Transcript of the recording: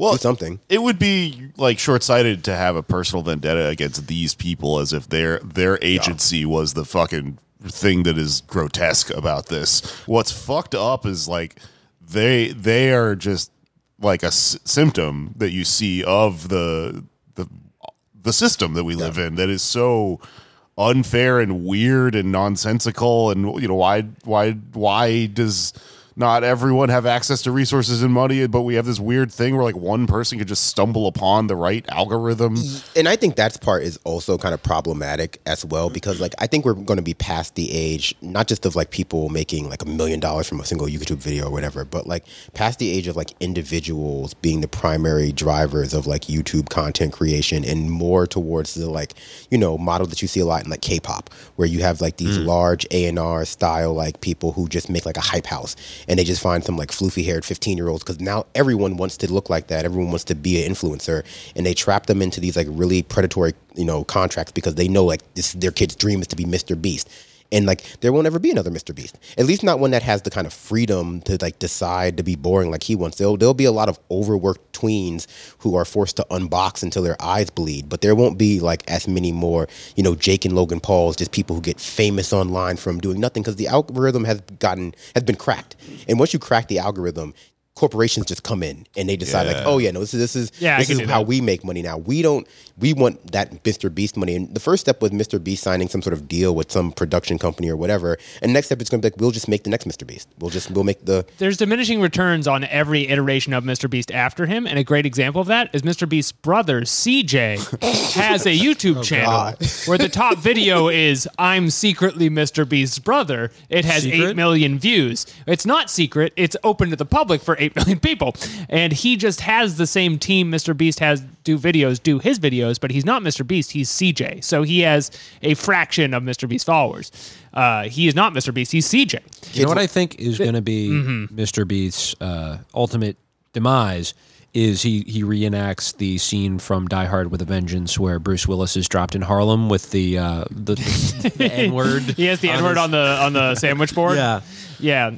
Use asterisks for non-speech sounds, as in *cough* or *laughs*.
Well, do something. It would be like short-sighted to have a personal vendetta against these people as if their their agency was the fucking thing that is grotesque about this. What's fucked up is like they they are just like a s- symptom that you see of the the the system that we live in that is so unfair and weird and nonsensical and you know why why why does not everyone have access to resources and money but we have this weird thing where like one person could just stumble upon the right algorithm. And I think that part is also kind of problematic as well because like I think we're going to be past the age not just of like people making like a million dollars from a single YouTube video or whatever, but like past the age of like individuals being the primary drivers of like YouTube content creation and more towards the like you know model that you see a lot in like K-pop where you have like these mm. large A&R style like people who just make like a hype house and they just find some like floofy haired 15 year olds because now everyone wants to look like that. Everyone wants to be an influencer and they trap them into these like really predatory you know contracts because they know like this their kid's dream is to be mr beast and like there won't ever be another mr beast. At least not one that has the kind of freedom to like decide to be boring like he wants. There'll, there'll be a lot of overworked tweens who are forced to unbox until their eyes bleed. But there won't be like as many more you know jake and logan pauls just people who get famous online from doing nothing because the algorithm has gotten has been cracked. And once you crack the algorithm corporations just come in and they decide like oh yeah no this is this is Yeah, this is how that. we make money now we don't we want that mr beast money and the first step was mr beast signing some sort of deal with some production company or whatever and next step is going to be like we'll just make the next mr beast we'll just we'll make the There's diminishing returns on every iteration of Mr. Beast after him, and a great example of that is Mr. Beast's brother CJ has a YouTube oh, channel where the top video is "I'm secretly Mr. Beast's brother." It has Secret? eight million views. It's not secret; it's open to the public for eight million people, and he just has the same team Mr. Beast has do videos, do his videos, but he's not Mr. Beast. He's CJ, so he has a fraction of Mr. Beast's followers. Uh, he is not Mr. Beast. He's CJ. You know what I think is going to be Mm-hmm. Mr. Beast's uh, ultimate demise is he he reenacts the scene from Die Hard with a Vengeance where Bruce Willis is dropped in Harlem with the uh, the, the *laughs* N word. He has the N word on the on the sandwich board. *laughs* Yeah. yeah.